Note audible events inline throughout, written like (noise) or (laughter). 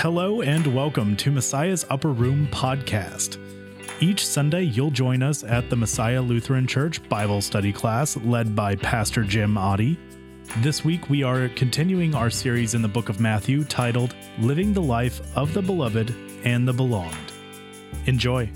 Hello and welcome to Messiah's Upper Room podcast. Each Sunday, you'll join us at the Messiah Lutheran Church Bible study class led by Pastor Jim Otte. This week, we are continuing our series in the book of Matthew titled Living the Life of the Beloved and the Belonged. Enjoy.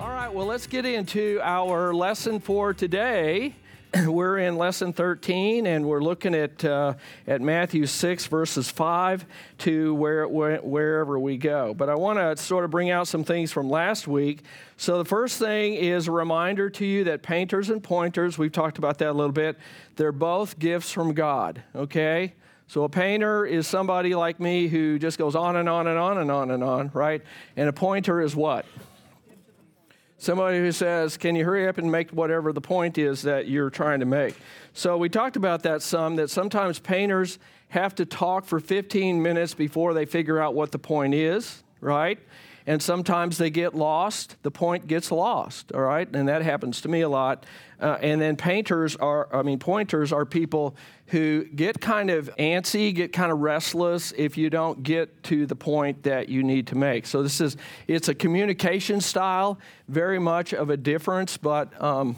All right, well, let's get into our lesson for today. (coughs) We're in lesson 13, and we're looking at, uh, at Matthew 6, verses 5 to where, where, wherever we go. But I want to sort of bring out some things from last week. So, the first thing is a reminder to you that painters and pointers, we've talked about that a little bit, they're both gifts from God, okay? So a painter is somebody like me who just goes on and on and on and on and on, right? And a pointer is what? Somebody who says, Can you hurry up and make whatever the point is that you're trying to make? So we talked about that some, that sometimes painters have to talk for 15 minutes before they figure out what the point is, right? and sometimes they get lost. The point gets lost, all right? And that happens to me a lot. Uh, and then painters are, I mean, pointers are people who get kind of antsy, get kind of restless if you don't get to the point that you need to make. So this is, it's a communication style, very much of a difference, but um,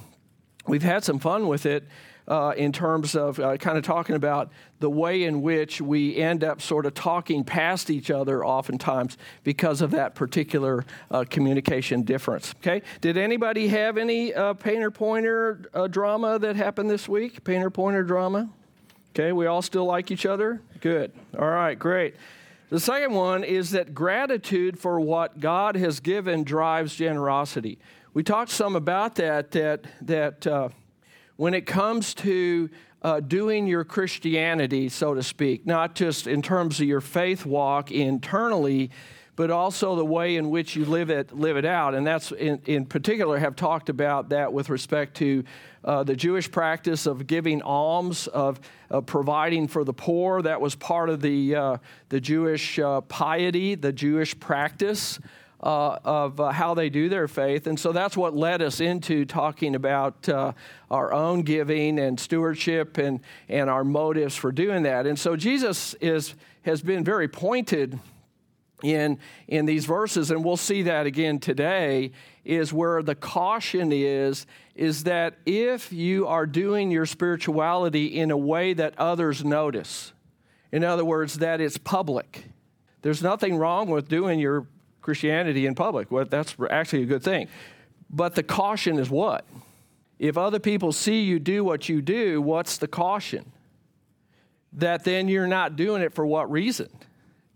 we've had some fun with it uh, in terms of uh, kind of talking about the way in which we end up sort of talking past each other oftentimes because of that particular uh, communication difference. Okay? Did anybody have any uh, painter pointer uh, drama that happened this week? Painter pointer drama? Okay, we all still like each other? Good. All right, great. The second one is that gratitude for what God has given drives generosity. We talked some about that, that, that uh, when it comes to uh, doing your Christianity, so to speak, not just in terms of your faith walk internally, but also the way in which you live it, live it out. And that's in, in particular have talked about that with respect to uh, the Jewish practice of giving alms, of, of, providing for the poor. That was part of the, uh, the Jewish uh, piety, the Jewish practice uh, of uh, how they do their faith. And so that's what led us into talking about uh, our own giving and stewardship and, and our motives for doing that. And so Jesus is, has been very pointed in, in these verses, and we'll see that again today, is where the caution is, is that if you are doing your spirituality in a way that others notice, in other words, that it's public, there's nothing wrong with doing your Christianity in public. Well, that's actually a good thing. But the caution is what? If other people see you do what you do, what's the caution? That then you're not doing it for what reason?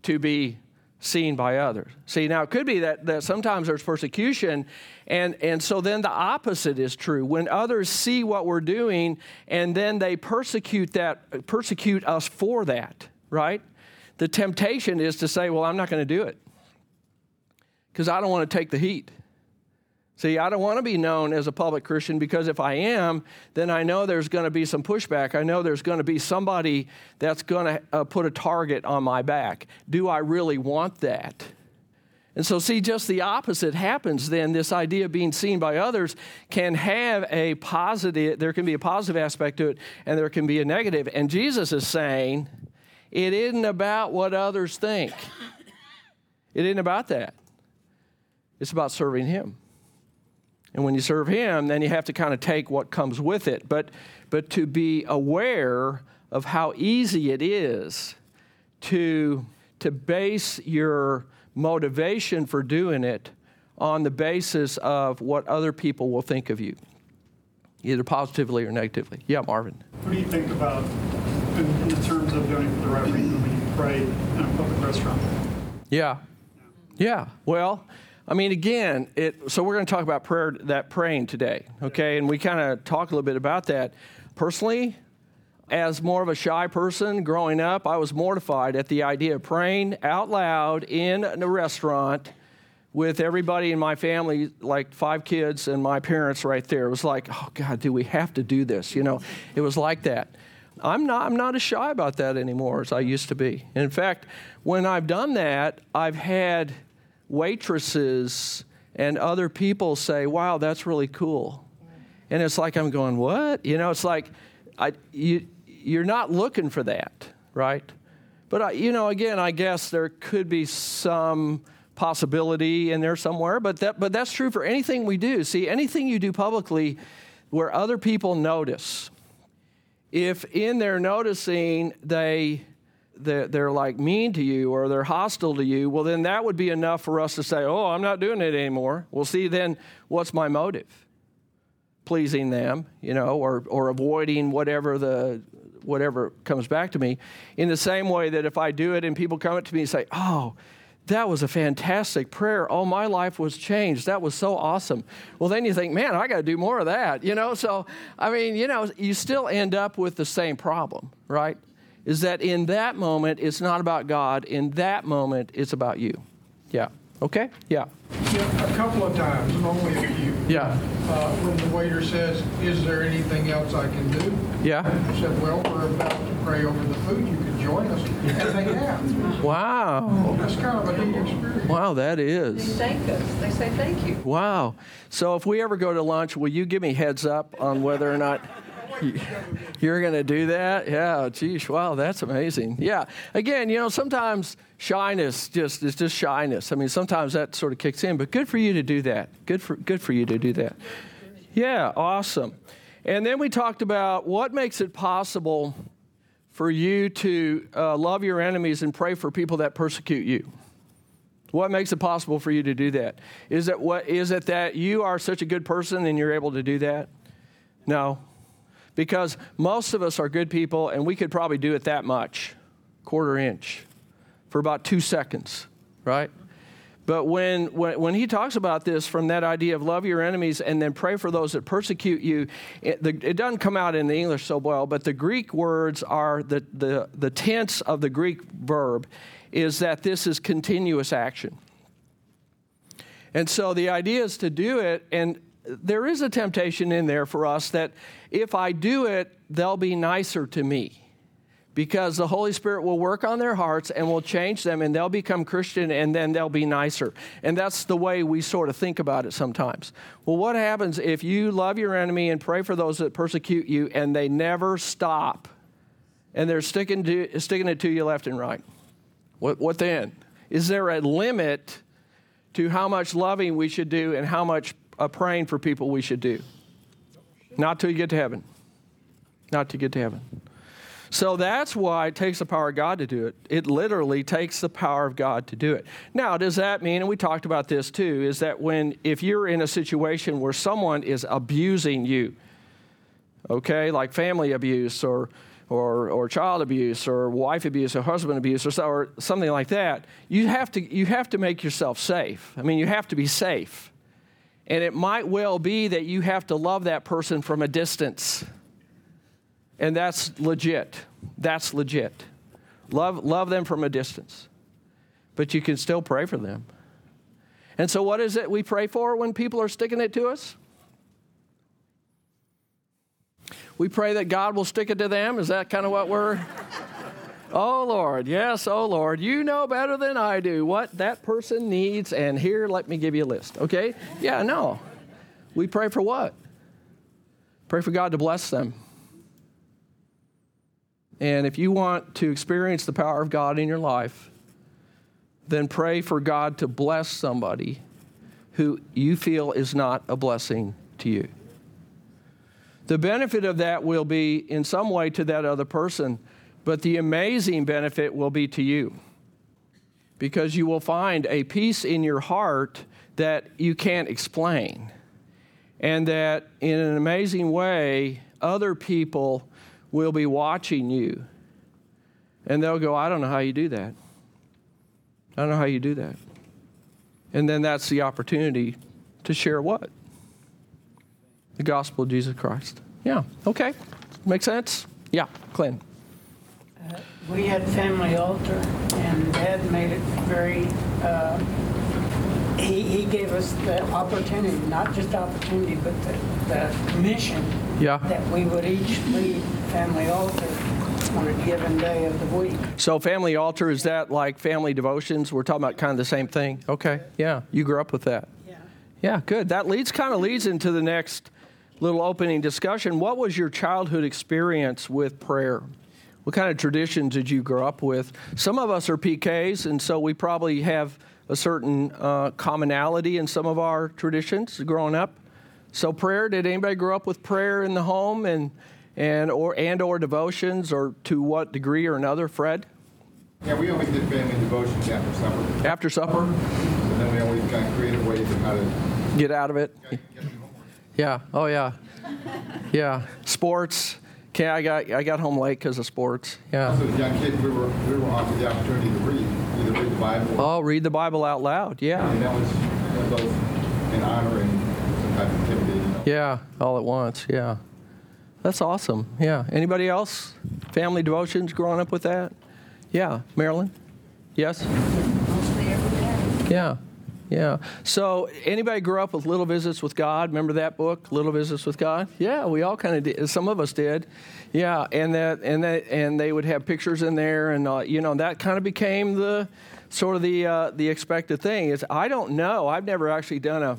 To be seen by others. See, now it could be that, that sometimes there's persecution, and, and so then the opposite is true. When others see what we're doing and then they persecute that, persecute us for that, right? The temptation is to say, well, I'm not going to do it because I don't want to take the heat. See, I don't want to be known as a public Christian because if I am, then I know there's going to be some pushback. I know there's going to be somebody that's going to uh, put a target on my back. Do I really want that? And so, see, just the opposite happens then. This idea of being seen by others can have a positive, there can be a positive aspect to it, and there can be a negative. And Jesus is saying, it isn't about what others think, it isn't about that. It's about serving Him. And when you serve Him, then you have to kind of take what comes with it. But, but to be aware of how easy it is to, to base your motivation for doing it on the basis of what other people will think of you, either positively or negatively. Yeah, Marvin. What do you think about in, in the terms of doing it for the right reason when you pray in a public restaurant? Yeah. Yeah. Well, I mean, again, it, so we're going to talk about prayer, that praying today, okay? And we kind of talk a little bit about that. Personally, as more of a shy person growing up, I was mortified at the idea of praying out loud in a restaurant with everybody in my family, like five kids and my parents right there. It was like, oh God, do we have to do this? You know, it was like that. I'm not, I'm not as shy about that anymore as I used to be. in fact, when I've done that, I've had waitresses and other people say, wow, that's really cool. And it's like, I'm going, what? You know, it's like, I, you, you're not looking for that, right? But, I, you know, again, I guess there could be some possibility in there somewhere, but, that, but that's true for anything we do. See, anything you do publicly where other people notice, if in their noticing they they're, they're, like mean to you or they're hostile to you, well, then that would be enough for us to say, oh, I'm not doing it anymore. Well, see, then what's my motive? Pleasing them, you know, or, or avoiding whatever the whatever comes back to me. In the same way that if I do it and people come up to me and say, oh, that was a fantastic prayer. Oh, my life was changed. That was so awesome. Well, then you think, man, I got to do more of that, you know? So, I mean, you know, you still end up with the same problem, right? Is that in that moment, it's not about God. In that moment, it's about you. Yeah. Okay? Yeah. Yeah, a couple of times, only a few. Yeah. Uh, when the waiter says, "Is there anything else I can do?" Yeah. I said, "Well, we're about to pray over the food. You can join us." And they have. Wow. That's kind of a neat experience. Wow, that is. They thank us. They say thank you. Wow. So if we ever go to lunch, will you give me heads up on whether or not you- (laughs) you're going to do that? Yeah. Geez. Wow. That's amazing. Yeah. Again, you know, sometimes shyness just is just shyness. I mean, sometimes that sort of kicks in. But good for you to do that. Good for good for you to do that. Yeah. Awesome. And then we talked about what makes it possible for you to uh, love your enemies and pray for people that persecute you. What makes it possible for you to do that? Is it what is it that you are such a good person and you're able to do that? No. Because most of us are good people and we could probably do it that much, quarter inch, for about two seconds, right? But when, when, when he talks about this from that idea of love your enemies and then pray for those that persecute you, it, the, it doesn't come out in the English so well, but the Greek words are the, the, the tense of the Greek verb is that this is continuous action. And so the idea is to do it, and there is a temptation in there for us that if I do it, they'll be nicer to me because the Holy Spirit will work on their hearts and will change them and they'll become Christian and then they'll be nicer. And that's the way we sort of think about it sometimes. Well, what happens if you love your enemy and pray for those that persecute you and they never stop and they're sticking, to, sticking it to you left and right? What, what then? Is there a limit to how much loving we should do and how much praying for people we should do? Not till you get to heaven. Not to get to heaven. So that's why it takes the power of God to do it. It literally takes the power of God to do it. Now, does that mean, and we talked about this too, is that when, if you're in a situation where someone is abusing you, okay, like family abuse or, or, or child abuse or wife abuse or husband abuse or, so, or something like that, you have, to, you have to make yourself safe. I mean, you have to be safe. And it might well be that you have to love that person from a distance. And that's legit. That's legit. Love, love them from a distance. But you can still pray for them. And so, what is it we pray for when people are sticking it to us? We pray that God will stick it to them. Is that kind of what we're. Oh Lord, yes, oh Lord, you know better than I do what that person needs, and here, let me give you a list, okay? Yeah, no. We pray for what? Pray for God to bless them. And if you want to experience the power of God in your life, then pray for God to bless somebody who you feel is not a blessing to you. The benefit of that will be in some way to that other person, but the amazing benefit will be to you because you will find a peace in your heart that you can't explain. And that in an amazing way, other people will be watching you. And they'll go, I don't know how you do that. I don't know how you do that. And then that's the opportunity to share what? The gospel of Jesus Christ. Yeah, okay. Make sense? Yeah, Clint. We had family altar, and Dad made it very. Uh, he, he gave us the opportunity, not just opportunity, but the, the mission Yeah. that we would each lead family altar on a given day of the week. So, family altar, is that like family devotions? We're talking about kind of the same thing. Okay, yeah. You grew up with that. Yeah. Yeah, good. That leads kind of leads into the next little opening discussion. What was your childhood experience with prayer? What kind of traditions did you grow up with? Some of us are PKs, and so we probably have a certain uh, commonality in some of our traditions growing up. So prayer, did anybody grow up with prayer in the home and and or and or devotions or to what degree or another, Fred? Yeah, we always did family devotions after supper. After supper? And then we always kind of created ways of how to Get out of it. Yeah. Oh yeah. Yeah. Sports. Okay, I got I got home late because of sports. Yeah. Also, as young kids, we were, we were offered the opportunity to read, either read the Bible, Oh, read the Bible out loud. Yeah. and that was both in honor and some type of activity. You know. Yeah, all at once. Yeah. That's awesome. Yeah. Anybody else? Family devotions growing up with that? Yeah. Marilyn? Yes? Mostly every day. Yeah. Yeah. So, anybody grew up with Little Visits with God? Remember that book, Little Visits with God? Yeah, we all kind of did. Some of us did. Yeah, and that and that and they would have pictures in there, and uh, you know that kind of became the sort of the uh, the expected thing. Is I don't know. I've never actually done a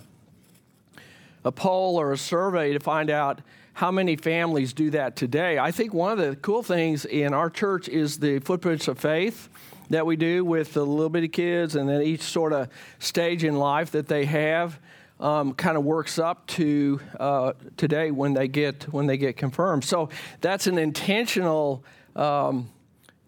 a poll or a survey to find out how many families do that today. I think one of the cool things in our church is the footprints of faith that we do with the little bitty kids, and then each sort of stage in life that they have. Um, kind of works up to uh, today when they get when they get confirmed. So that's an intentional um,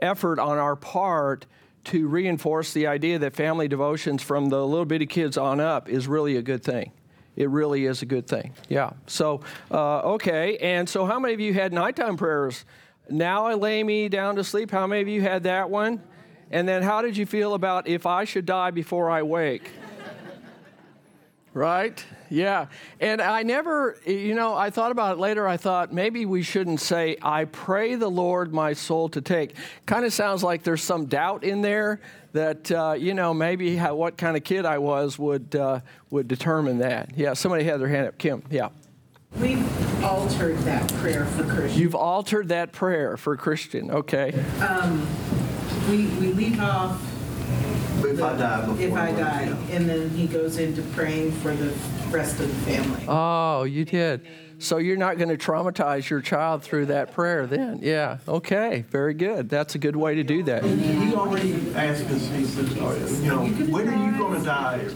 effort on our part to reinforce the idea that family devotions from the little bitty kids on up is really a good thing. It really is a good thing. Yeah. So, uh, okay. And so, how many of you had nighttime prayers? Now I lay me down to sleep. How many of you had that one? And then, how did you feel about if I should die before I wake? Right? Yeah. And I never, you know, I thought about it later. I thought maybe we shouldn't say, I pray the Lord my soul to take. Kind of sounds like there's some doubt in there that, uh, you know, maybe how, what kind of kid I was would, uh, would determine that. Yeah. Somebody had their hand up. Kim. Yeah. We've altered that prayer for Christian. You've altered that prayer for Christian. Okay. We, we leave off If I die before. if I I die, wake, and then he goes into praying for the rest of the family. Oh, you did. So you're not going to traumatize your child through that prayer then? Yeah. Okay. Very good. That's a good way to do that. He already asked us, he says, oh, you know, when are you gonna die?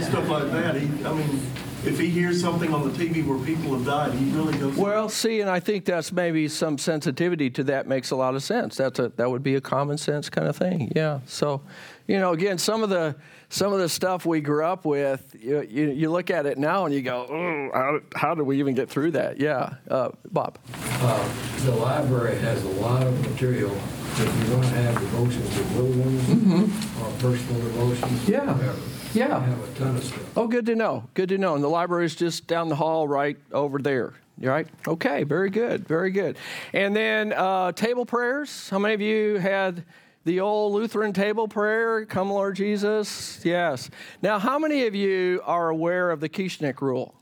Stuff like that. He, I mean, if he hears something on the TV where people have died, he really goes. Well, see, and I think that's maybe some sensitivity to that makes a lot of sense. That's a that would be a common sense kind of thing. Yeah. So, you know, again, some of the some of the stuff we grew up with, you, you, you look at it now and you go, oh, how, how did we even get through that? Yeah, uh, Bob. Uh, The library has a lot of material if you want to have devotions with little ones or personal devotions. Mm-hmm. Yeah. whatever. Yeah. We have a ton of stuff. Oh, good to know. Good to know. And the library is just down the hall, right over there. You right? Okay. Very good. Very good. And then uh, table prayers. How many of you had the old Lutheran table prayer? Come, Lord Jesus. Yes. Now, how many of you are aware of the Kieschnick rule?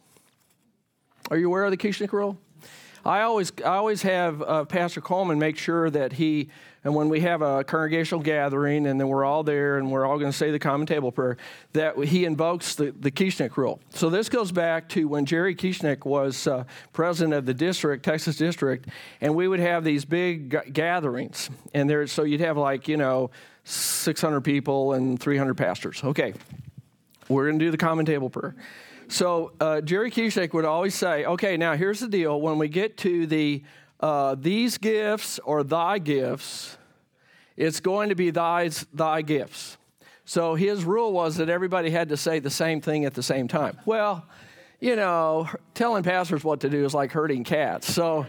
Are you aware of the Kieschnick rule? I always, I always have uh, Pastor Coleman make sure that he, and when we have a congregational gathering and then we're all there and we're all going to say the common table prayer, that he invokes the, the rule. So this goes back to when Jerry Kieschnick was uh, president of the district, Texas district, and we would have these big g- gatherings. And there, so you'd have like, you know, 600 people and 300 pastors. Okay, we're going to do the common table prayer. So uh, Jerry Kieschnick would always say, okay, now here's the deal. When we get to the uh, these gifts or thy gifts, it's going to be thy's, thy gifts. So his rule was that everybody had to say the same thing at the same time. Well, you know, telling pastors what to do is like herding cats. So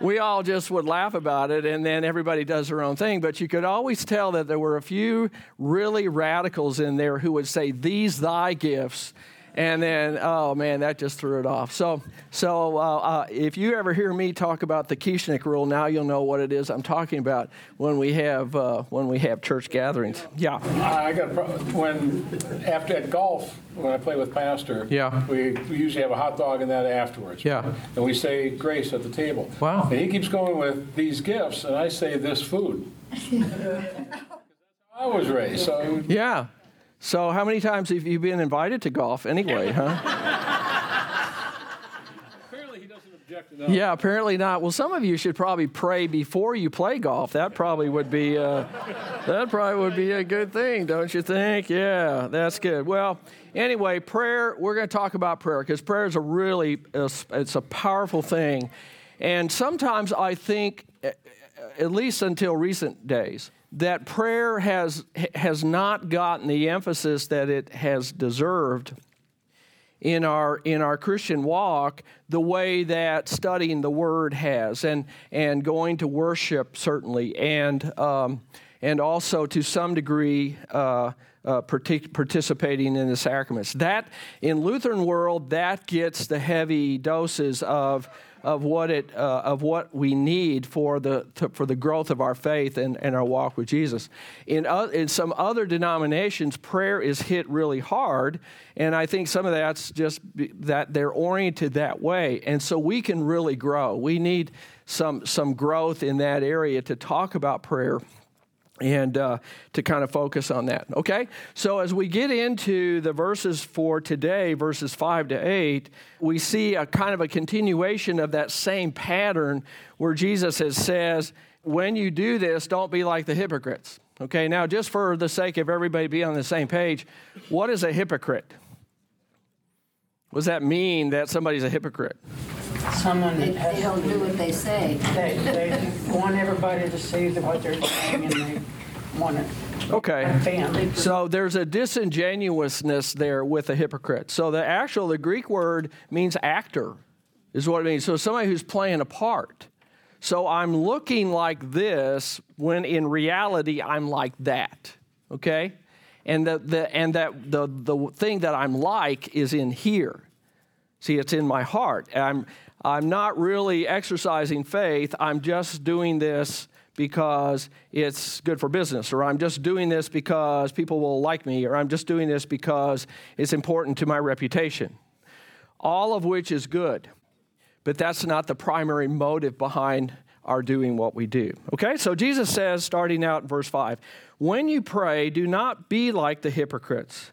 we all just would laugh about it, and then everybody does their own thing. But you could always tell that there were a few really radicals in there who would say, These thy gifts. And then, oh man, that just threw it off. So, so uh, uh, if you ever hear me talk about the Kieschnick rule, now you'll know what it is I'm talking about when we have uh, when we have church gatherings. Yeah, I got a pro- when after at golf when I play with Pastor. Yeah. We, we usually have a hot dog and that afterwards. Yeah. And we say grace at the table. Wow. And he keeps going with these gifts, and I say this food. (laughs) I was raised, so yeah. So, how many times have you been invited to golf anyway, huh? clearly he doesn't object Yeah, apparently not. Well, some of you should probably pray before you play golf. That probably would be uh, that probably would be a good thing, don't you think? Yeah, that's good. Well, anyway, prayer. We're going to talk about prayer because prayer is a really it's a powerful thing, and sometimes I think, at least until recent days, that prayer has has not gotten the emphasis that it has deserved in our in our Christian walk the way that studying the Word has, and and going to worship certainly, and um, and also to some degree. Uh, uh, participating in the sacraments. That in Lutheran world, that gets the heavy doses of of what it uh, of what we need for the to, for the growth of our faith and, and our walk with Jesus. In uh, in some other denominations, prayer is hit really hard, and I think some of that's just that they're oriented that way, and so we can really grow. We need some some growth in that area to talk about prayer and uh, to kind of focus on that. Okay? So as we get into the verses for today, verses 5 to 8, we see a kind of a continuation of that same pattern where Jesus has says, when you do this, don't be like the hypocrites. Okay, now just for the sake of everybody being on the same page, what is a hypocrite? What does that mean that somebody's a hypocrite? Someone They, that they don't do what they say. They, they want everybody to see what they're saying and they want it. Okay. Family. So there's a disingenuousness there with a hypocrite. So the actual, the Greek word means actor, is what it means. So somebody who's playing a part. So I'm looking like this when in reality I'm like that. Okay? And the, the and that the the thing that I'm like is in here. See, it's in my heart. And I'm I'm not really exercising faith. I'm just doing this because it's good for business, or I'm just doing this because people will like me, or I'm just doing this because it's important to my reputation. All of which is good, but that's not the primary motive behind our doing what we do. Okay, so Jesus says, starting out in verse 5, when you pray, do not be like the hypocrites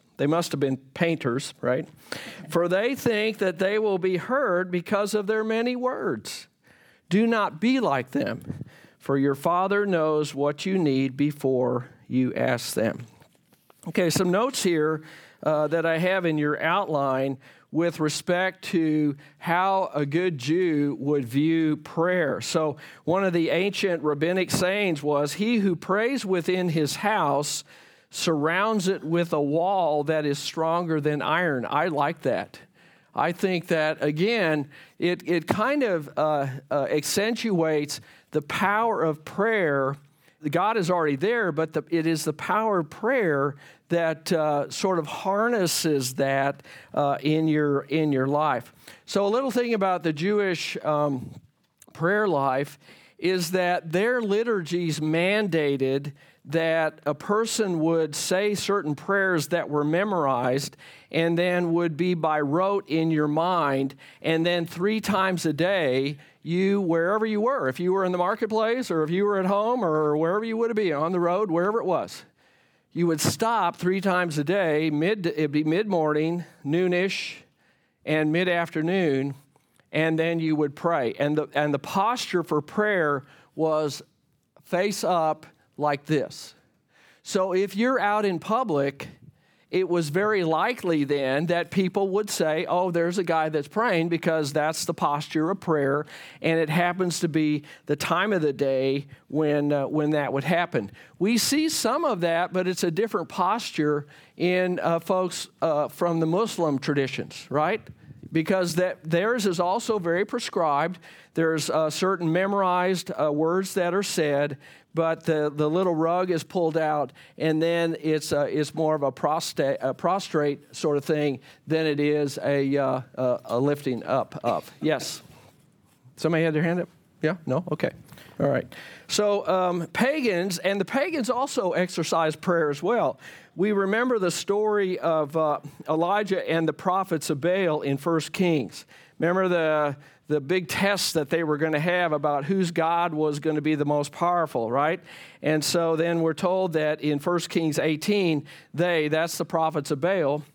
they must have been painters, right? For they think that they will be heard because of their many words. Do not be like them, for your Father knows what you need before you ask them. Okay, some notes here uh, that I have in your outline with respect to how a good Jew would view prayer. So, one of the ancient rabbinic sayings was, He who prays within his house surrounds it with a wall that is stronger than iron. I like that. I think that, again, it, it kind of uh, uh, accentuates the power of prayer. God is already there, but the, it is the power of prayer that uh, sort of harnesses that uh, in, your, in your life. So, a little thing about the Jewish um, prayer life is that their liturgies mandated that a person would say certain prayers that were memorized and then would be by rote in your mind. And then three times a day, you, wherever you were, if you were in the marketplace or if you were at home or wherever you would be, on the road, wherever it was, you would stop three times a day, mid, it'd be mid morning, noonish, and mid afternoon, and then you would pray. And the, and the posture for prayer was face up like this. So if you're out in public, it was very likely then that people would say, Oh, there's a guy that's praying because that's the posture of prayer. And it happens to be the time of the day when, uh, when that would happen. We see some of that, but it's a different posture in uh, folks uh, from the Muslim traditions, right? Because that, theirs is also very prescribed. There's uh, certain memorized uh, words that are said, but the, the little rug is pulled out, and then it's, uh, it's more of a prostrate, a prostrate sort of thing than it is a, uh, a, a lifting up, up. Yes? Somebody had their hand up? Yeah? No? Okay. All right. So, um, pagans, and the pagans also exercise prayer as well. We remember the story of uh, Elijah and the prophets of Baal in 1 Kings. Remember the, the big test that they were going to have about whose God was going to be the most powerful, right? And so then we're told that in 1 Kings 18, they, that's the prophets of Baal,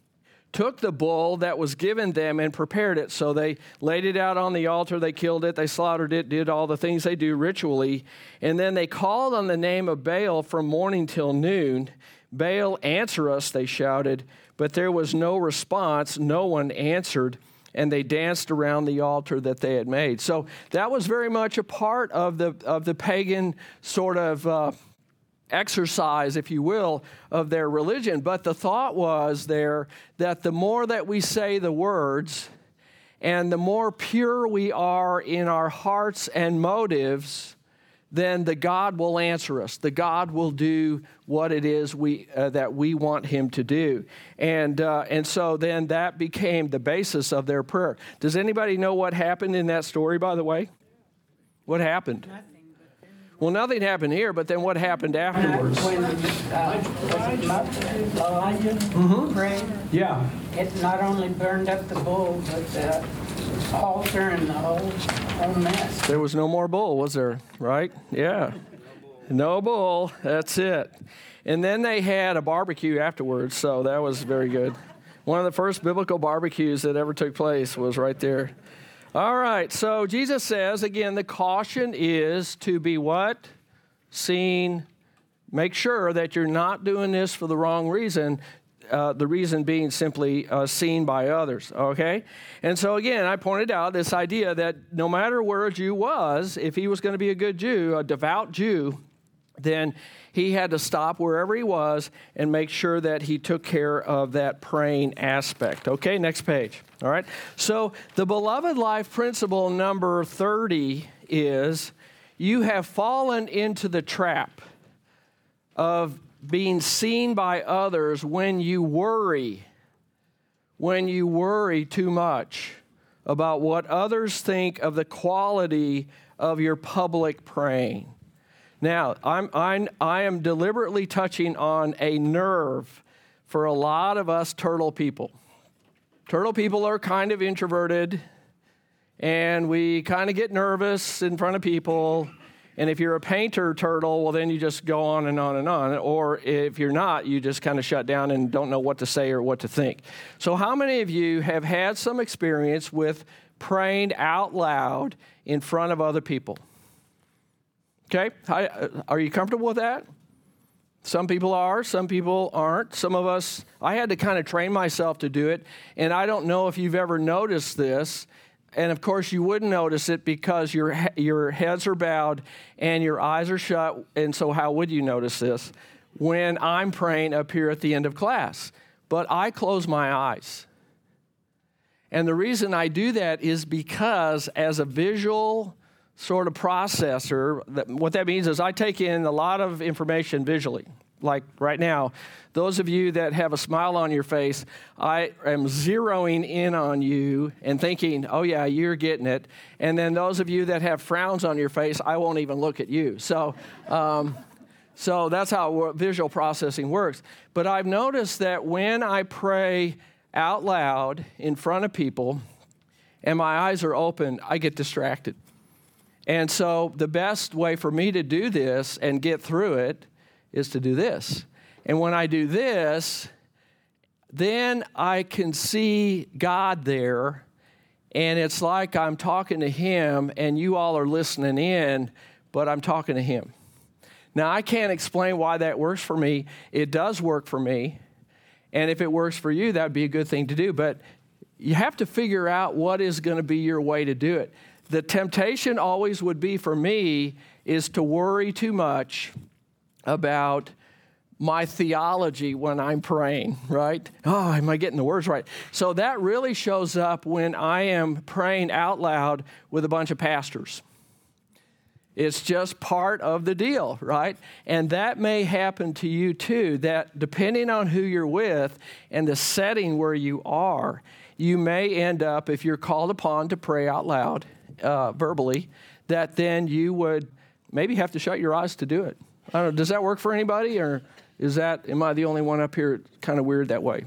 took the bull that was given them and prepared it. So they laid it out on the altar, they killed it, they slaughtered it, did all the things they do ritually. And then they called on the name of Baal from morning till noon. Baal, answer us, they shouted, but there was no response. No one answered. And they danced around the altar that they had made. So that was very much a part of the, of the pagan sort of uh, exercise, if you will, of their religion. But the thought was there that the more that we say the words, and the more pure we are in our hearts and motives, then the God will answer us. The God will do what it is we, uh, that we want Him to do. And, uh, and so then that became the basis of their prayer. Does anybody know what happened in that story, by the way? What happened? Well, nothing happened here, but then what happened afterwards? When uh, Elijah Mm-hmm. prayed, Yeah. it not only burned up the bull, but the altar and the whole, whole mess. There was no more bull, was there? Right? Yeah. No bull. That's it. And then they had a barbecue afterwards, so that was very good. One of the first biblical barbecues that ever took place was right there. All right, so Jesus says again, the caution is to be what? Seen. Make sure that you're not doing this for the wrong reason. Uh, the reason being simply uh, seen by others, okay? And so again, I pointed out this idea that no matter where a Jew was, if he was going to be a good Jew, a devout Jew, then he had to stop wherever he was and make sure that he took care of that praying aspect. Okay, next page. All right. So, the beloved life principle number 30 is you have fallen into the trap of being seen by others when you worry, when you worry too much about what others think of the quality of your public praying. Now, I'm, I'm, I am deliberately touching on a nerve for a lot of us turtle people. Turtle people are kind of introverted, and we kind of get nervous in front of people. And if you're a painter turtle, well, then you just go on and on and on. Or if you're not, you just kind of shut down and don't know what to say or what to think. So, how many of you have had some experience with praying out loud in front of other people? Okay, uh, are you comfortable with that? Some people are, some people aren't. Some of us, I had to kind of train myself to do it. And I don't know if you've ever noticed this. And of course, you wouldn't notice it because your, your heads are bowed and your eyes are shut. And so, how would you notice this? When I'm praying up here at the end of class. But I close my eyes. And the reason I do that is because, as a visual sort of processor, that, what that means is I take in a lot of information visually. Like right now, those of you that have a smile on your face, I am zeroing in on you and thinking, oh, yeah, you're getting it. And then those of you that have frowns on your face, I won't even look at you. So, um, so that's how visual processing works. But I've noticed that when I pray out loud in front of people and my eyes are open, I get distracted. And so the best way for me to do this and get through it is to do this. And when I do this, then I can see God there. And it's like I'm talking to Him and you all are listening in, but I'm talking to Him. Now, I can't explain why that works for me. It does work for me. And if it works for you, that would be a good thing to do. But you have to figure out what is going to be your way to do it the temptation always would be for me is to worry too much about my theology when I'm praying, right? Oh, am I getting the words right? So that really shows up when I am praying out loud with a bunch of pastors. It's just part of the deal, right? And that may happen to you too, that depending on who you're with and the setting where you are, you may end up, if you're called upon to pray out loud, uh, verbally, that then you would maybe have to shut your eyes to do it. I don't know. Does that work for anybody, or is that am I the only one up here kind of weird that way?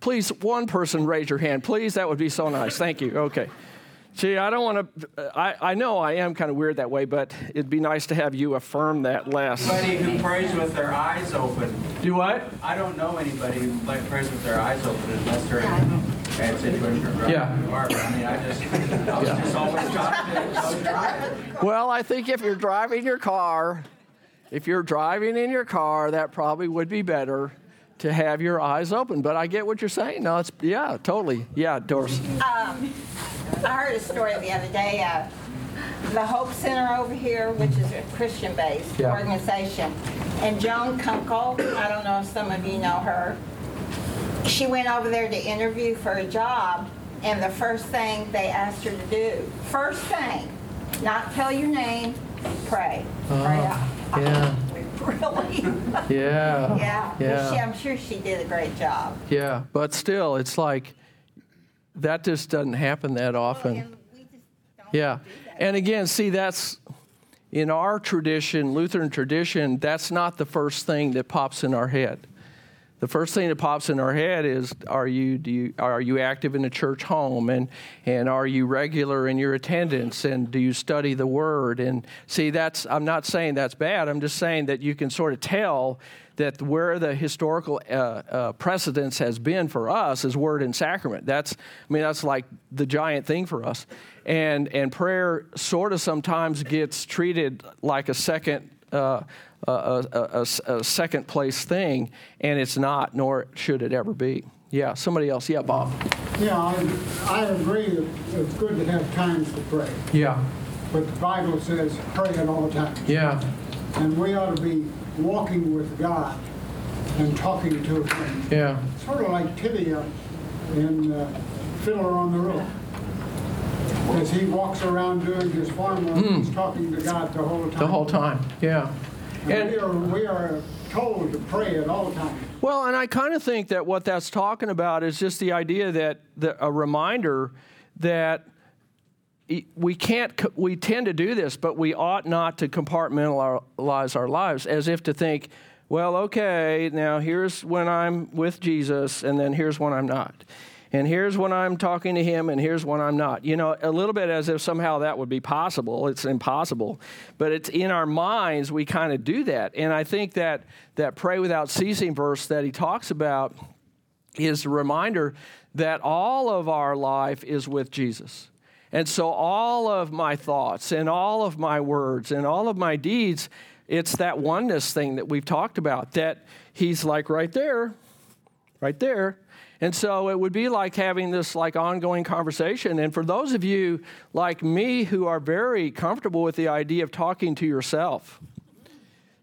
Please, one person raise your hand, please. That would be so nice. Thank you. Okay. See, I don't want to. I, I know I am kind of weird that way, but it'd be nice to have you affirm that less. Anybody who prays with their eyes open. Do what? I don't know anybody who like prays with their eyes open unless they're in a bad situation or driving Yeah. a car. I mean, I just, I was just always taught to don't drive. Well, I think if you're driving your car, if you're driving in your car, that probably would be better to have your eyes open. But I get what you're saying. No, it's yeah, totally. Yeah, Doris. Um, I heard a story the other day. Uh, the Hope Center over here, which is a Christian-based Yeah. organization, and Joan Kunkel, I don't know if some of you know her, she went over there to interview for a job, and the first thing they asked her to do, first thing, not tell your name, pray. Oh, pray out. Yeah, (laughs) Really? (laughs) yeah, Yeah. yeah. She, I'm sure she did a great job. yeah. But still, it's like that just doesn't happen that often. And we just don't Yeah. do that. And again, see, that's in our tradition, Lutheran tradition, that's not the first thing that pops in our head. The first thing that pops in our head is are you, do you, are you active in a church home? And, and are you regular in your attendance? And do you study the word? And see, that's, I'm not saying that's bad. I'm just saying that you can sort of tell that where the historical uh, uh, precedence has been for us is word and sacrament. That's, I mean, that's like the giant thing for us. And, and prayer sort of sometimes gets treated like a second uh, a, a, a, a second place thing, and it's not, nor should it ever be. Yeah, somebody else. Yeah, Bob. Yeah, I, I agree that it's good to have times to pray, Yeah, but the Bible says pray at all times. yeah, And we ought to be walking with God and talking to Him. yeah, Sort of like Tevye in uh, Fiddler on the Roof. As he walks around doing his farm work, he's talking to God the whole time. Hmm. the whole time. Yeah. And we are, we are told to pray at all times. Well, and I kind of think that what that's talking about is just the idea that the, a reminder that e- we can't, co- we tend to do this, but we ought not to compartmentalize our lives as if to think, well, okay, now here's when I'm with Jesus, and then here's when I'm not. And here's when I'm talking to him, and here's when I'm not. You know, a little bit as if somehow that would be possible. It's impossible. But it's in our minds, we kind of do that. And I think that that pray without ceasing verse that he talks about is a reminder that all of our life is with Jesus. And so all of my thoughts and all of my words and all of my deeds, it's that oneness thing that we've talked about, that he's like right there, right there. And so it would be like having this like ongoing conversation. And for those of you like me who are very comfortable with the idea of talking to yourself,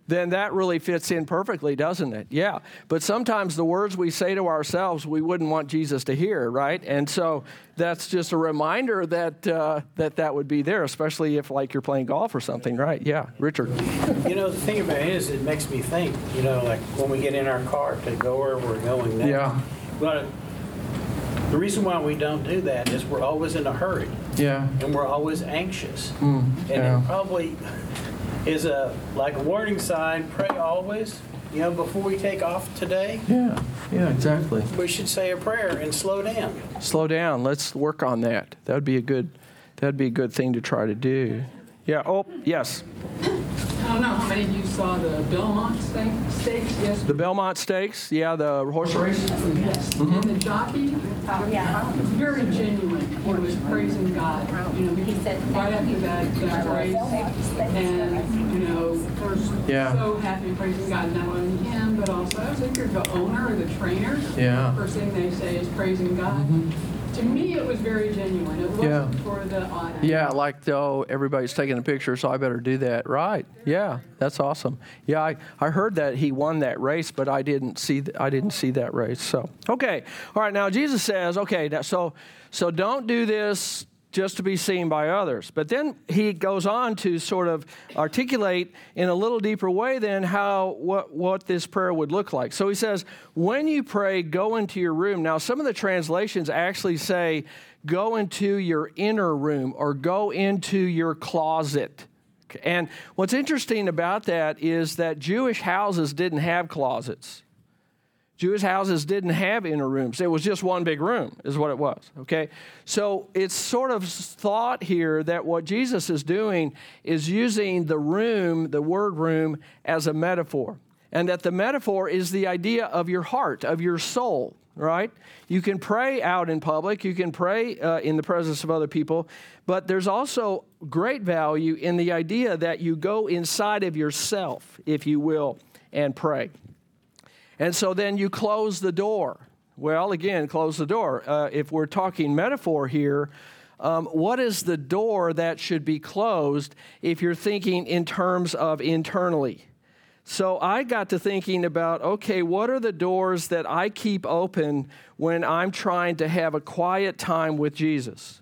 then that really fits in perfectly, doesn't it? Yeah. But sometimes the words we say to ourselves, we wouldn't want Jesus to hear, right? And so that's just a reminder that uh, that that would be there, especially if like you're playing golf or something, right? Yeah, Richard. You know, the thing about it is, it makes me think, you know, like when we get in our car to go where we're going next. Yeah. But the reason why we don't do that is we're always in a hurry Yeah. and we're always anxious. Mm, And yeah. it probably is a, like a warning sign, pray always. You know, before we take off today, Yeah. Yeah. Exactly. we should say a prayer and slow down. Slow down. Let's work on that. That would be a good. That'd be a good thing to try to do. Yeah. Oh, yes. I don't know how many of you saw the Belmont steak, stakes yesterday. The Belmont Stakes. Yeah, the horse race. Yes. And the mm-hmm. jockey, Yeah. very genuine. He was praising God, you know, because right after that, that race. And, you know, first, Yeah. so happy praising God, not only him, but also, I think you're the owner or the trainer. Yeah. First thing they say is praising God. Mm-hmm. To me, it was very genuine. It Yeah. wasn't for the audience. Yeah, like oh, everybody's taking a picture, so I better do that. Right? Yeah, that's awesome. Yeah, I, I heard that he won that race, but I didn't see th- I didn't see that race. So okay, all right. Now Jesus says, okay, now, so so don't do this just to be seen by others. But then he goes on to sort of articulate in a little deeper way then how what, what this prayer would look like. So he says, when you pray, go into your room. Now, some of the translations actually say, go into your inner room or go into your closet. And what's interesting about that is that Jewish houses didn't have closets. Jewish houses didn't have inner rooms. It was just one big room, is what it was. Okay? So it's sort of thought here that what Jesus is doing is using the room, the word room, as a metaphor. And that the metaphor is the idea of your heart, of your soul, right? You can pray out in public, you can pray uh, in the presence of other people, but there's also great value in the idea that you go inside of yourself, if you will, and pray. And so then you close the door. Well, again, close the door. Uh, if we're talking metaphor here, um, what is the door that should be closed if you're thinking in terms of internally? So I got to thinking about okay, what are the doors that I keep open when I'm trying to have a quiet time with Jesus?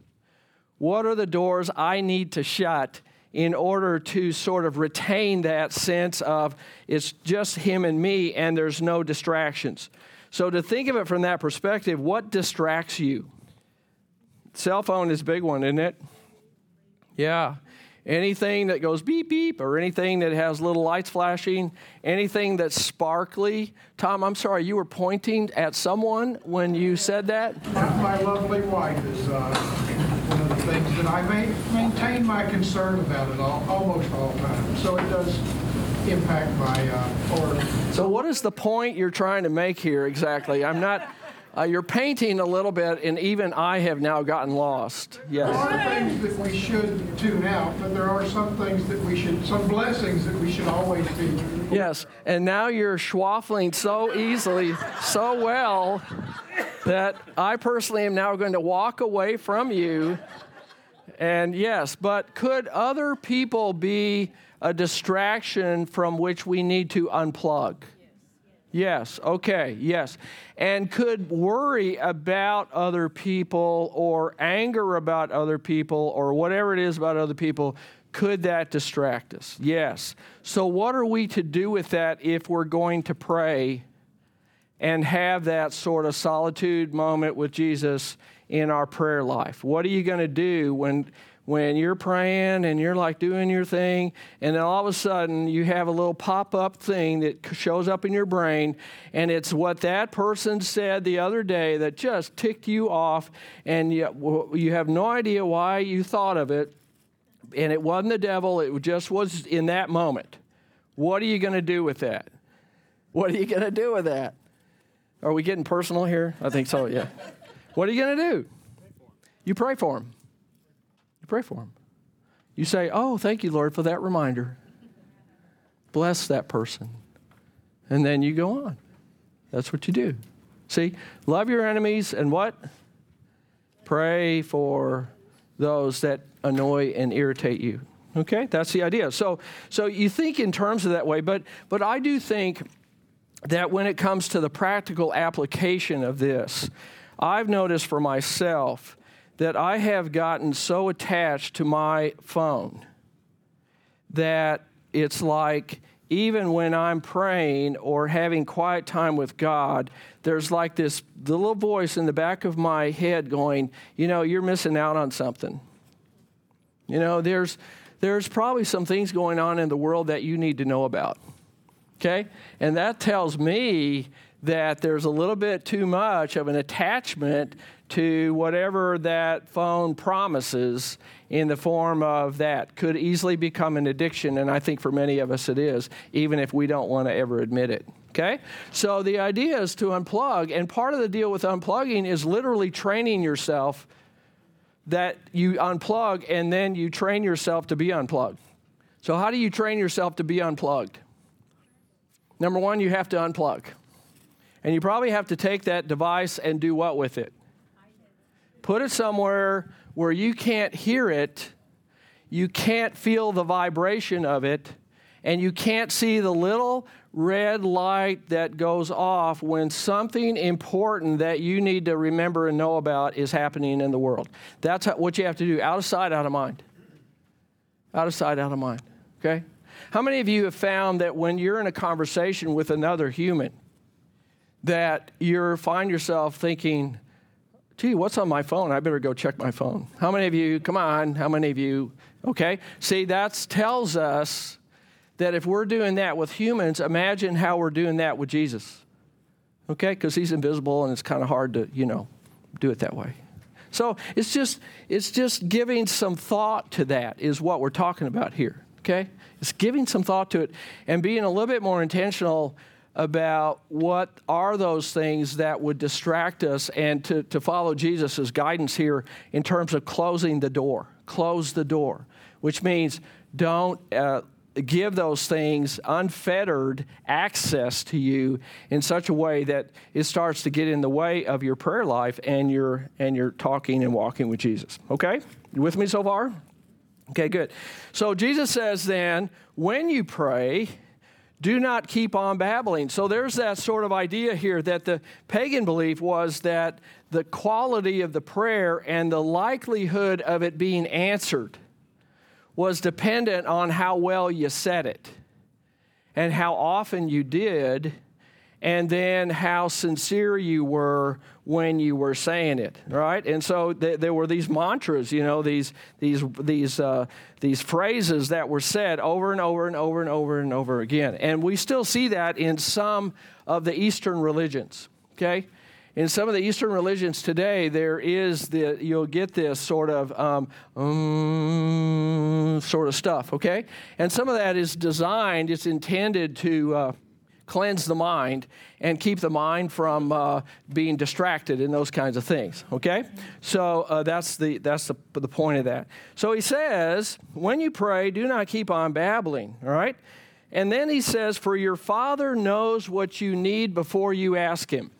What are the doors I need to shut in order to sort of retain that sense of it's just him and me and there's no distractions. So, to think of it from that perspective, what distracts you? Cell phone is a big one, isn't it? Yeah. Anything that goes beep beep or anything that has little lights flashing, anything that's sparkly. Tom, I'm sorry, you were pointing at someone when you said that? My lovely wife is uh, that I may maintain my concern about it all, almost all the time. So it does impact my uh, or. So what is the point you're trying to make here exactly? I'm not. Uh, you're painting a little bit, and even I have now gotten lost. Yes. There are things that we should tune out, but there are some things that we should, some blessings that we should always be. Yes, and now you're schwaffling so easily, so well, that I personally am now going to walk away from you and yes, but could other people be a distraction from which we need to unplug? Yes, okay, yes. And could worry about other people or anger about other people or whatever it is about other people, could that distract us? Yes. So, what are we to do with that if we're going to pray and have that sort of solitude moment with Jesus in our prayer life. What are you going to do when when you're praying and you're like doing your thing, and then all of a sudden you have a little pop up thing that shows up in your brain, and it's what that person said the other day that just ticked you off, and you, you have no idea why you thought of it, and it wasn't the devil, it just was in that moment. What are you going to do with that? What are you going to do with that? Are we getting personal here? I think so, yeah. (laughs) What are you going to do? You pray for him. You pray for him. You say, Oh, thank you, Lord, for that reminder. Bless that person. And then you go on. That's what you do. See, love your enemies and what? Pray for those that annoy and irritate you. Okay, that's the idea. So, so you think in terms of that way, but but I do think that when it comes to the practical application of this, I've noticed for myself that I have gotten so attached to my phone that it's like even when I'm praying or having quiet time with God, there's like this little voice in the back of my head going, you know, you're missing out on something. You know, there's there's probably some things going on in the world that you need to know about. Okay? And that tells me that there's a little bit too much of an attachment to whatever that phone promises in the form of that. Could easily become an addiction and i think for many of us it is even if we don't want to ever admit it okay? So the idea is to unplug and part of the deal with unplugging is literally training yourself that you unplug and then you train yourself to be unplugged. So how do you train yourself to be unplugged? Number one you have to unplug and you probably have to take that device and do what with it? Put it somewhere where you can't hear it, you can't feel the vibration of it, and you can't see the little red light that goes off when something important that you need to remember and know about is happening in the world. That's what you have to do out of sight, out of mind. Out of sight, out of mind. Okay? How many of you have found that when you're in a conversation with another human, that you find yourself thinking, gee, what's on my phone? I better go check my phone. How many of you, come on, how many of you, okay? See, that tells us that if we're doing that with humans, imagine how we're doing that with Jesus. Okay? Because he's invisible and it's kind of hard to, you know, do it that way. So it's just it's just giving some thought to that is what we're talking about here. Okay? It's giving some thought to it and being a little bit more intentional about what are those things that would distract us and to, to follow Jesus' guidance here in terms of closing the door. Close the door, which means don't uh, give those things unfettered access to you in such a way that it starts to get in the way of your prayer life and your and your talking and walking with Jesus. Okay? You with me so far? Okay, good. So Jesus says then, when you pray, do not keep on babbling. So there's that sort of idea here that the pagan belief was that the quality of the prayer and the likelihood of it being answered was dependent on how well you said it and how often you did, and then how sincere you were when you were saying it, right? And so th- there were these mantras, you know, these these these uh, these phrases that were said over and over and over and over and over again, and we still see that in some of the Eastern religions. Okay, in some of the Eastern religions today, there is the you'll get this sort of um, um, sort of stuff, okay? And some of that is designed; it's intended to uh, cleanse the mind and keep the mind from uh, being distracted and those kinds of things. Okay, so uh, that's the that's the the point of that. So he says, when you pray, do not keep on babbling. All right. And then he says, For your Father knows what you need before you ask Him.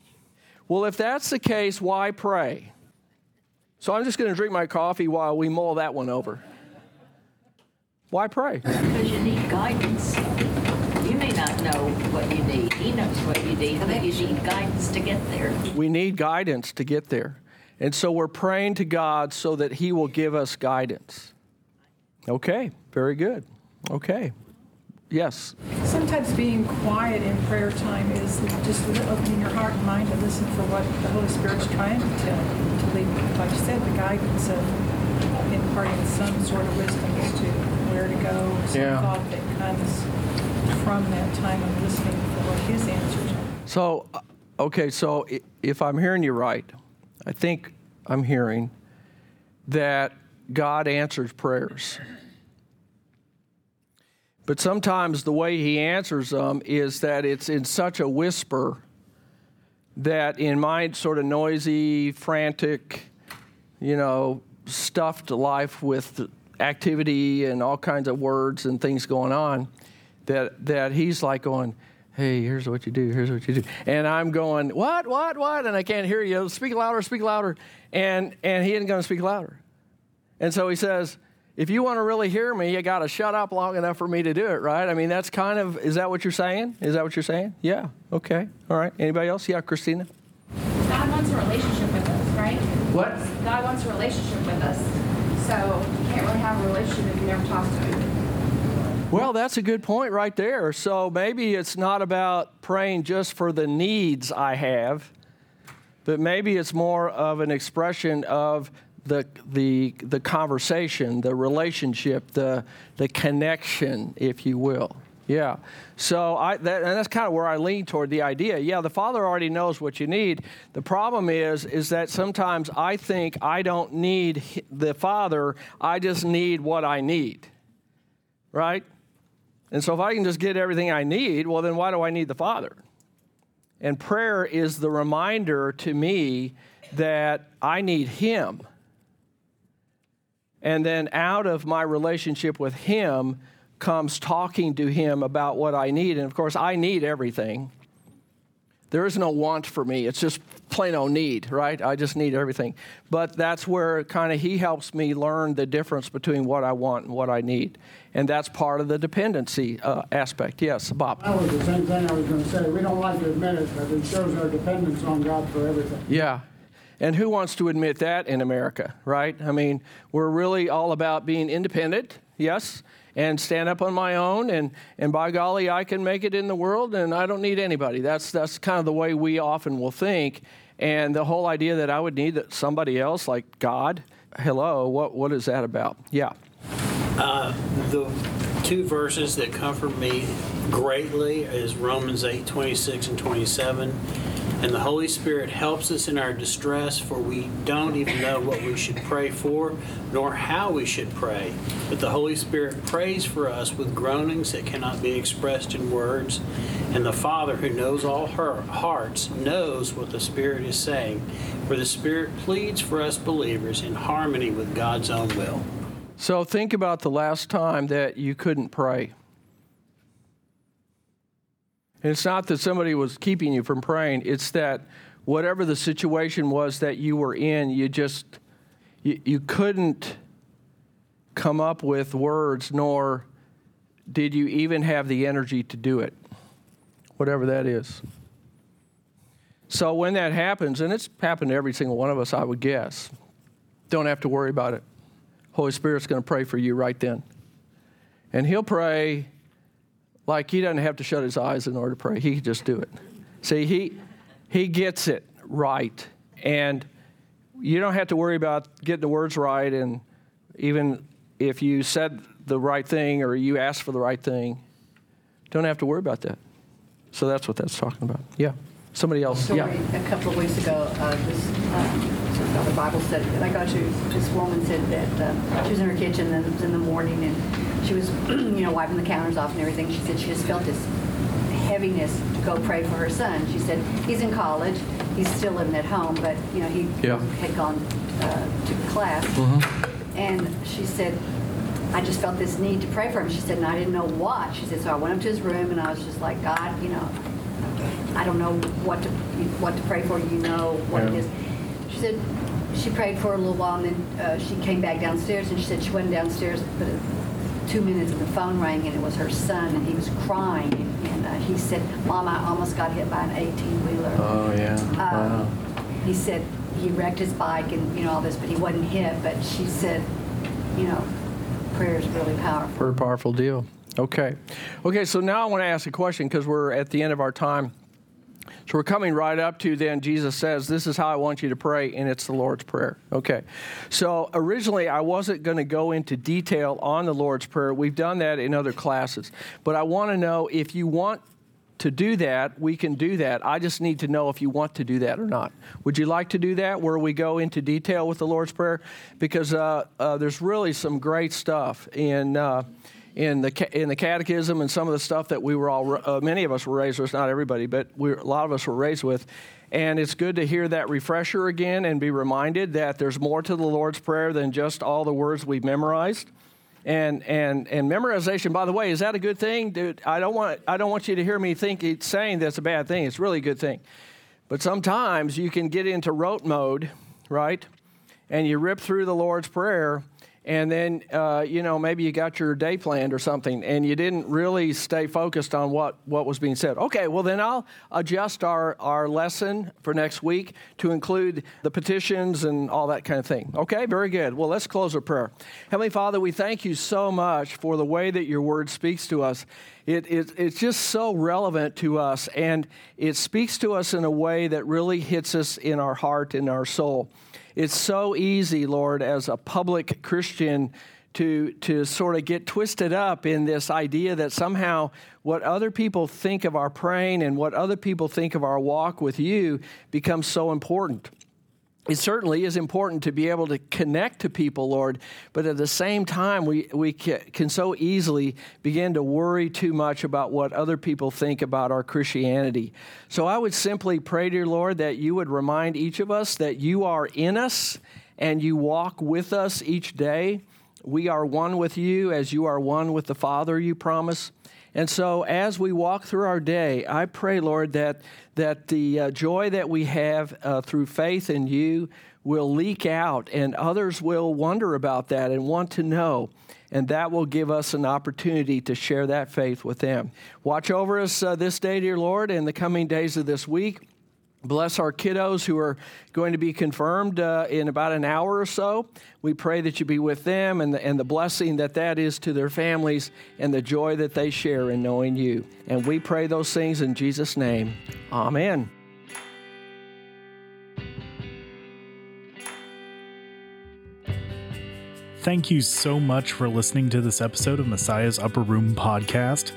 Well, if that's the case, why pray? So I'm just going to drink my coffee while we mull that one over. Why pray? Because you need guidance. You may not know what you need. He knows what you need, but you need guidance to get there. We need guidance to get there. And so we're praying to God so that He will give us guidance. Okay, very good. Okay. Yes. Sometimes being quiet in prayer time is just opening your heart and mind to listen for what the Holy Spirit's trying to tell you, to lead, like you said, the guidance of imparting some sort of wisdom as to where to go, some yeah. thought that comes from that time of listening for His answers are. So, uh, okay, so if I'm hearing you right, I think I'm hearing that God answers prayers. But sometimes the way he answers them is that it's in such a whisper that in my sort of noisy, frantic, you know, stuffed life with activity and all kinds of words and things going on, that, that he's like going, hey, here's what you do, here's what you do. And I'm going, what, what, what? And I can't hear you. Speak louder, speak louder. And, and he isn't going to speak louder. And so he says, if you want to really hear me, you got to shut up long enough for me to do it, right? I mean, that's kind of, is that what you're saying? Is that what you're saying? Yeah. Okay. All right. Anybody else? Yeah, Christina? God wants a relationship with us, right? What? God wants a relationship with us. So you can't really have a relationship if you never talk to Him. Well, that's a good point right there. So maybe it's not about praying just for the needs I have, but maybe it's more of an expression of the, the, the conversation, the relationship, the, the connection, if you will. Yeah. So I, that, and that's kind of where I lean toward the idea. Yeah, the Father already knows what you need. The problem is, is that sometimes I think I don't need the Father. I just need what I need. Right? And so if I can just get everything I need, well, then why do I need the Father? And prayer is the reminder to me that I need Him and then out of my relationship with Him comes talking to Him about what I need. And of course, I need everything. There is no want for me. It's just plain old need, right? I just need everything. But that's where kind of he helps me learn the difference between what I want and what I need. And that's part of the dependency uh, aspect. Yes, Bob. That was the same thing I was going to say. We don't like to admit it, but it shows our dependence on God for everything. Yeah. And who wants to admit that in America, right? I mean, we're really all about being independent, yes, and stand up on my own and, and by golly i can make it in the world and i don't need anybody. That's, that's kind of the way we often will think. And the whole idea that i would need somebody else like god hello what, what is that about? Yeah. Uh, the two verses that comfort me greatly is romans 8 26 and 27 and the Holy Spirit helps us in our distress, for we don't even know what we should pray for, nor how we should pray. But the Holy Spirit prays for us with groanings that cannot be expressed in words. And the Father, who knows all her hearts, knows what the Spirit is saying, for the Spirit pleads for us believers in harmony with God's own will. So think about the last time that you couldn't pray. And it's not that somebody was keeping you from praying, it's that whatever the situation was that you were in, you just you, you couldn't come up with words nor did you even have the energy to do it. Whatever that is. So when that happens, and it's happened to every single one of us, I would guess, don't have to worry about it. Holy Spirit's going to pray for you right then. And He'll pray like he doesn't have to shut his eyes in order to pray. He can just do it. See, he he gets it right. And you don't have to worry about getting the words right and even if you said the right thing or you asked for the right thing, don't have to worry about that. So that's what that's talking about. Yeah. Somebody else. Story yeah. A couple of weeks ago, uh, this uh, the Bible study that I got to, this woman said that uh, she was in her kitchen and it was in the morning and she was, (clears throat) you know, wiping the counters off and everything. She said she just felt this heaviness to go pray for her son. She said he's in college, he's still living at home, but you know he yeah. had gone uh, to class, mm-hmm. and she said. I just felt this need to pray for him. She said, and I didn't know what. She said, so I went up to his room and I was just like, God, you know, I don't know what to what to pray for. You know what yeah. it is. She said she prayed for a little while and then uh, she came back downstairs and she said she went downstairs, but two minutes and the phone rang and it was her son and he was crying and, and uh, he said, Mom, I almost got hit by an 18-wheeler. Oh, yeah. Um, wow. He said he wrecked his bike and, you know, all this, but he wasn't hit. But she said, you know, prayer is really powerful. Very powerful deal. Okay. Okay, so now I want to ask a question because we're at the end of our time. So we're coming right up to then Jesus says, This is how I want you to pray, and it's the Lord's Prayer. Okay. So originally I wasn't going to go into detail on the Lord's Prayer. We've done that in other classes. But I want to know if you want to do that, we can do that. I just need to know if you want to do that or not. Would you like to do that where we go into detail with the Lord's Prayer? Because uh, uh, there's really some great stuff in. Uh, in the in the catechism and some of the stuff that we were all uh, many of us were raised with not everybody but we, a lot of us were raised with. And it's good to hear that refresher again and be reminded that there's more to the lord's prayer than just all the words we've memorized. And and and memorization by the way is that a good thing? Dude i don't want i don't want you to hear me think it's saying that's a bad thing. It's really a good thing. But sometimes you can get into rote mode right? And you rip through the lord's prayer and then uh, you know maybe you got your day planned or something and you didn't really stay focused on what, what was being said. Okay well then i'll adjust our, our lesson for next week to include the petitions and all that kind of thing. Okay very good. Well let's close with prayer. Heavenly father we thank you so much for the way that your word speaks to us. It, it, it's just so relevant to us and it speaks to us in a way that really hits us in our heart and our soul it's so easy, Lord, as a public Christian to, to sort of get twisted up in this idea that somehow what other people think of our praying and what other people think of our walk with you becomes so important it certainly is important to be able to connect to people, Lord, but at the same time, we, we can so easily begin to worry too much about what other people think about our Christianity. So I would simply pray, dear Lord, that you would remind each of us that you are in us and you walk with us each day. We are one with you as you are one with the Father, you promise. And so as we walk through our day, I pray, Lord, that, that the uh, joy that we have uh, through faith in you will leak out and others will wonder about that and want to know. And that will give us an opportunity to share that faith with them. Watch over us uh, this day, dear Lord, and the coming days of this week. Bless our kiddos who are going to be confirmed uh, in about an hour or so. We pray that you be with them and the, and the blessing that that is to their families and the joy that they share in knowing you. And we pray those things in Jesus' name. Amen. Thank you so much for listening to this episode of Messiah's Upper Room podcast.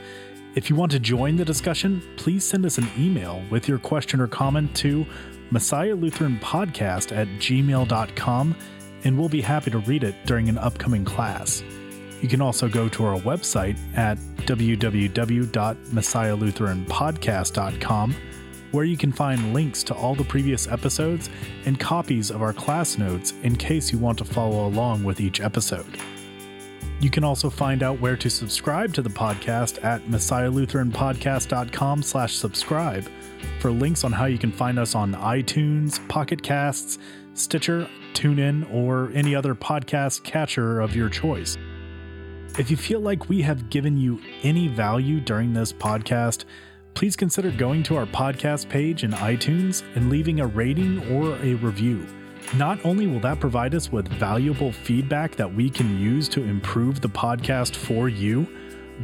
If you want to join the discussion, please send us an email with your question or comment to Messiah Lutheran Podcast at gmail.com, and we'll be happy to read it during an upcoming class. You can also go to our website at www.messiahlutheranpodcast.com, where you can find links to all the previous episodes and copies of our class notes in case you want to follow along with each episode. You can also find out where to subscribe to the podcast at messiahlutheranpodcast.com slash subscribe for links on how you can find us on iTunes, Pocket Casts, Stitcher, TuneIn, or any other podcast catcher of your choice. If you feel like we have given you any value during this podcast, please consider going to our podcast page in iTunes and leaving a rating or a review. Not only will that provide us with valuable feedback that we can use to improve the podcast for you,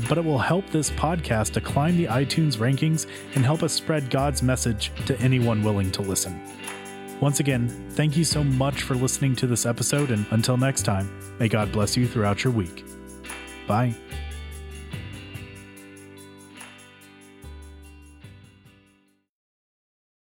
but it will help this podcast to climb the iTunes rankings and help us spread God's message to anyone willing to listen. Once again, thank you so much for listening to this episode, and until next time, may God bless you throughout your week. Bye.